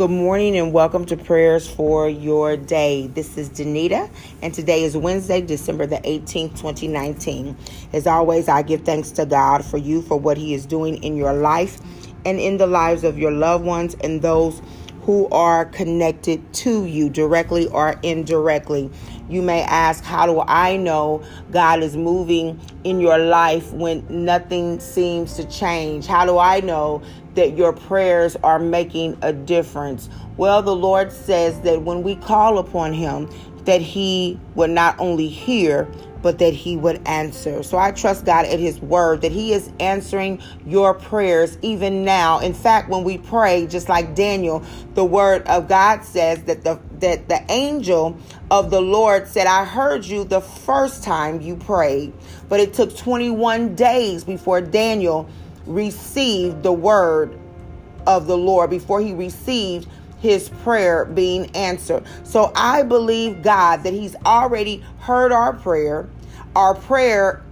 Good morning and welcome to prayers for your day. This is Danita, and today is Wednesday, December the 18th, 2019. As always, I give thanks to God for you for what He is doing in your life and in the lives of your loved ones and those who are connected to you directly or indirectly. You may ask, How do I know God is moving in your life when nothing seems to change? How do I know that your prayers are making a difference? Well, the Lord says that when we call upon Him, that He will not only hear, but that he would answer. So I trust God at his word that he is answering your prayers even now. In fact, when we pray, just like Daniel, the word of God says that the that the angel of the Lord said, I heard you the first time you prayed. But it took 21 days before Daniel received the word of the Lord, before he received his prayer being answered. So I believe God that he's already heard our prayer. Our prayer,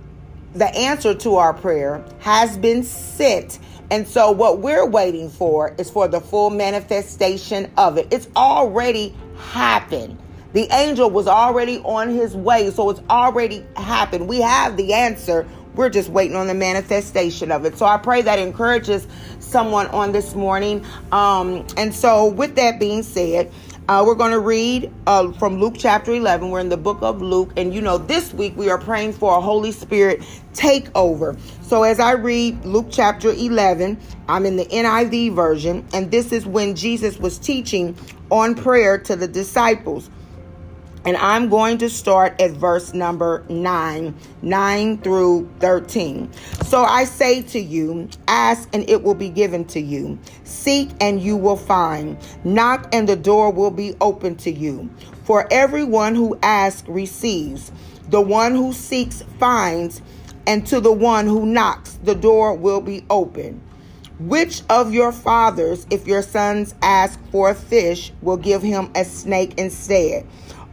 the answer to our prayer has been sent. And so what we're waiting for is for the full manifestation of it. It's already happened. The angel was already on his way, so it's already happened. We have the answer. We're just waiting on the manifestation of it. So I pray that encourages someone on this morning. Um, and so, with that being said, uh, we're going to read uh, from Luke chapter 11. We're in the book of Luke. And you know, this week we are praying for a Holy Spirit takeover. So as I read Luke chapter 11, I'm in the NIV version. And this is when Jesus was teaching on prayer to the disciples. And I'm going to start at verse number 9, 9 through 13. So I say to you, ask and it will be given to you. Seek and you will find. Knock and the door will be open to you. For everyone who asks receives. The one who seeks finds. And to the one who knocks, the door will be open. Which of your fathers, if your sons ask for a fish, will give him a snake instead?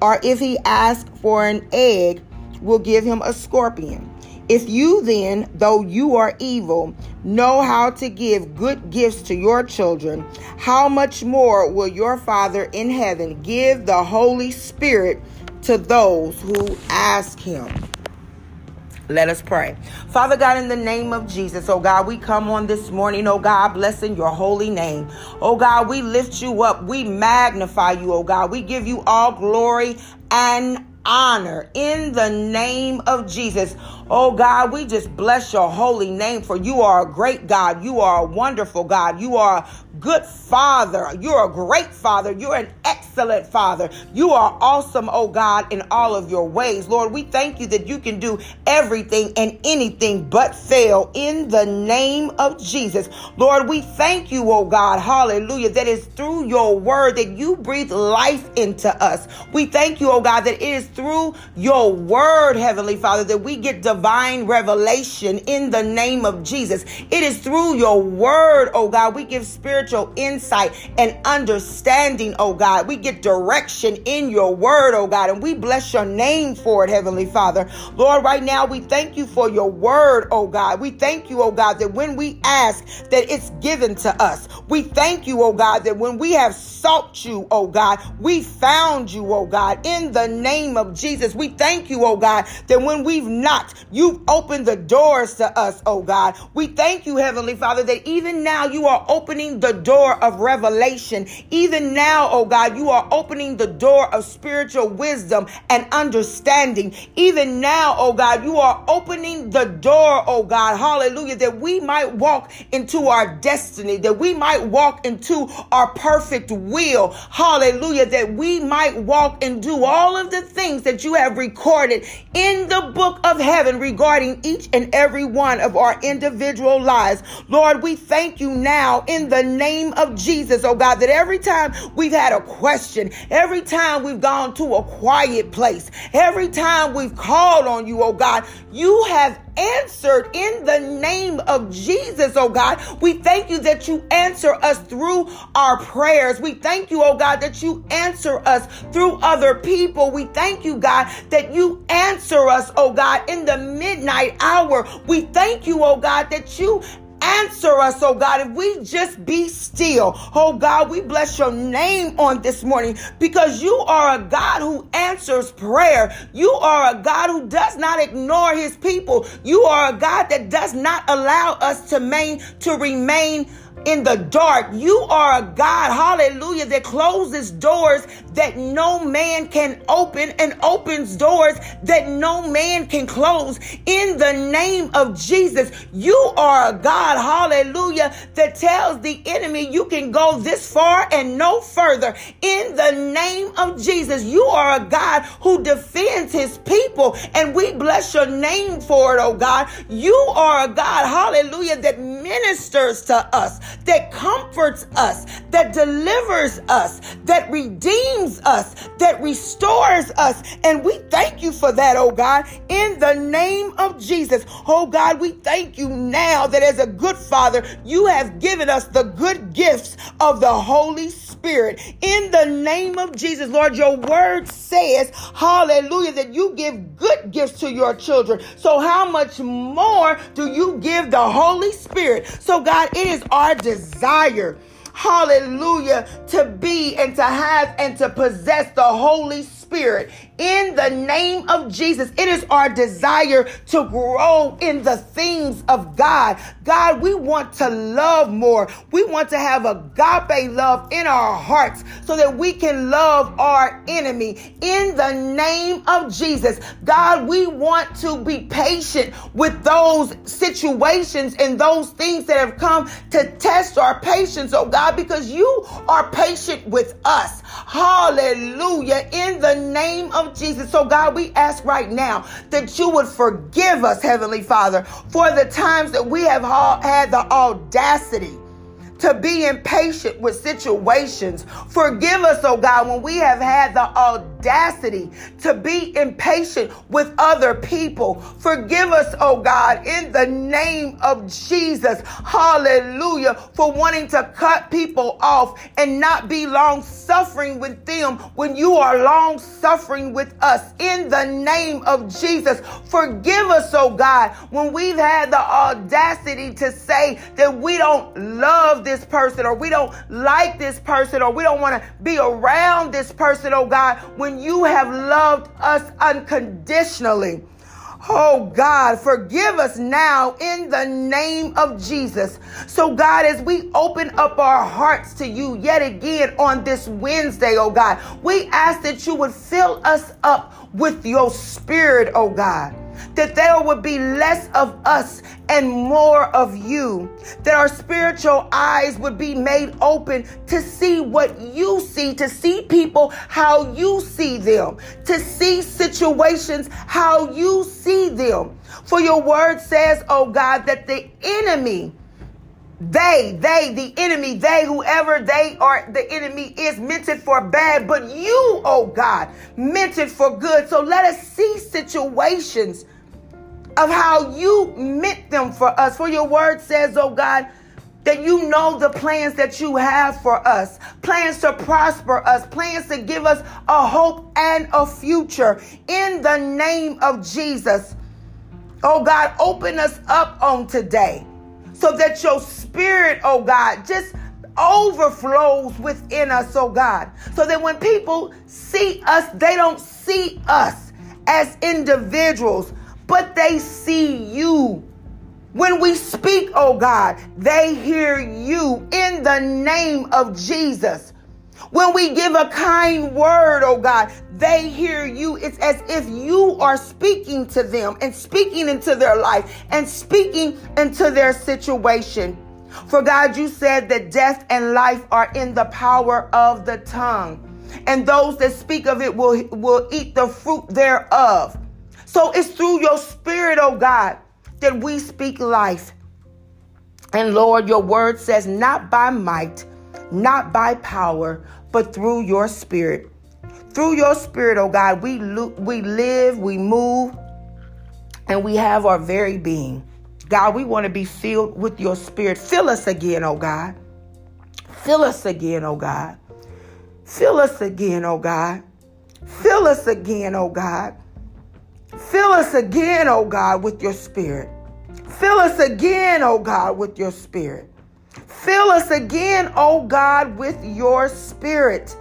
Or if he asks for an egg, will give him a scorpion. If you then, though you are evil, know how to give good gifts to your children, how much more will your Father in heaven give the Holy Spirit to those who ask him? Let us pray. Father God, in the name of Jesus, oh God, we come on this morning, oh God, blessing your holy name. Oh God, we lift you up. We magnify you, oh God. We give you all glory and honor in the name of Jesus. Oh God, we just bless your holy name for you are a great God. You are a wonderful God. You are a good father. You're a great father. You're an excellent father. You are awesome, oh God, in all of your ways. Lord, we thank you that you can do everything and anything but fail in the name of Jesus. Lord, we thank you, oh God, hallelujah, that it's through your word that you breathe life into us. We thank you, oh God, that it is through your word, Heavenly Father, that we get divine revelation in the name of Jesus. It is through your word, oh God, we give spiritual spiritual insight and understanding, oh God. We get direction in your word, oh God, and we bless your name for it, Heavenly Father. Lord, right now we thank you for your word, oh God. We thank you, oh God, that when we ask that it's given to us. We thank you, oh God, that when we have sought you, oh God, we found you, oh God, in the name of Jesus. We thank you, oh God, that when we've knocked, you've opened the doors to us, oh God. We thank you, Heavenly Father, that even now you are opening the door of revelation. Even now, oh God, you are opening the door of spiritual wisdom and understanding. Even now, oh God, you are opening the door, oh God, hallelujah, that we might walk into our destiny, that we might walk into our perfect will, hallelujah, that we might walk and do all of the things that you have recorded in the book of heaven regarding each and every one of our individual lives. Lord, we thank you now in the name name of Jesus, oh God, that every time we've had a question, every time we've gone to a quiet place, every time we've called on you, oh God, you have answered in the name of Jesus, oh God. We thank you that you answer us through our prayers. We thank you, oh God, that you answer us through other people. We thank you, God, that you answer us, oh God, in the midnight hour. We thank you, oh God, that you answer us, oh God, if we just be still. Oh God, we bless your name on this morning because you are a God who answers prayer. You are a God who does not ignore his people. You are a God that does not allow us to main to remain in the dark. You are a God, hallelujah, that closes doors that no man can open and opens doors that no man can close. In the name of Jesus, you are a God, hallelujah, that tells the enemy you can go this far and no further. In the name of Jesus, you are a God who defends his people, and we bless your name for it, oh God. You are a God, hallelujah, that ministers to us that comforts us, that delivers us, that redeems us, that restores us. And we thank you for that, oh God, in the name of Jesus. Oh God, we thank you now that as a good father, you have given us the good gifts of the Holy Spirit. In the name of Jesus, Lord, your word says, hallelujah, that you give good gifts to your children. So how much more do you give the Holy Spirit? So God, it is our desire hallelujah, to be and to have and to possess the Holy Spirit in the name of Jesus. It is our desire to grow in the things of God. God, we want to love more. We want to have agape love in our hearts so that we can love our enemy in the name of Jesus. God, we want to be patient with those situations and those things that have come to test our patience, oh God, because you are patient with us. Hallelujah. In the name of Jesus. So, God, we ask right now that you would forgive us, Heavenly Father, for the times that we have had the audacity to be impatient with situations. Forgive us, oh God, when we have had the audacity to be impatient with other people. Forgive us, oh God, in the name of Jesus. Hallelujah. For wanting to cut people off and not be long suffering with them when you are long suffering with us. In the name of Jesus. Forgive us, oh God, when we've had the audacity to say that we don't love this person or we don't like this person or we don't want to be around this person, oh God, you have loved us unconditionally. Oh God, forgive us now in the name of Jesus. So, God, as we open up our hearts to you yet again on this Wednesday, oh God, we ask that you would fill us up with your spirit, oh God that there would be less of us and more of you, that our spiritual eyes would be made open to see what you see, to see people how you see them, to see situations how you see them. For your word says, oh God, that the enemy, they, they, the enemy, they, whoever they are, the enemy is meant it for bad, but you, oh God, meant it for good. So let us see situations of how you meant them for us. For your word says, oh God, that you know the plans that you have for us plans to prosper us, plans to give us a hope and a future. In the name of Jesus, oh God, open us up on today so that your spirit, oh God, just overflows within us, oh God, so that when people see us, they don't see us as individuals, but they see you. When we speak, oh God, they hear you in the name of Jesus. When we give a kind word, oh God, they hear you. It's as if you are speaking to them and speaking into their life and speaking into their situation. For God, you said that death and life are in the power of the tongue, and those that speak of it will, will eat the fruit thereof. So it's through your spirit, oh God, that we speak life. And Lord, your word says, not by might, not by power, but through your spirit. Through your spirit, oh God, we, lo- we live, we move, and we have our very being. God, we want to be filled with your spirit. Fill us again, oh God. Fill us again, oh God. Fill us again, oh God. Fill us again, oh God. Fill us again, oh God, with your spirit. Fill us again, oh God, with your spirit. Fill us again, oh God, with your spirit.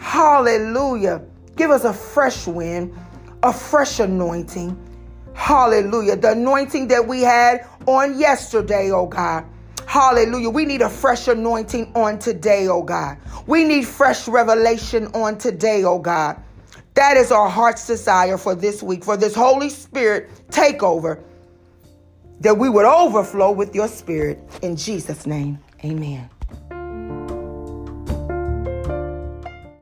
Hallelujah. Give us a fresh wind, a fresh anointing. Hallelujah. The anointing that we had on yesterday, oh God. Hallelujah. We need a fresh anointing on today, oh God. We need fresh revelation on today, oh God. That is our heart's desire for this week, for this Holy Spirit takeover, that we would overflow with your spirit. In Jesus' name, amen.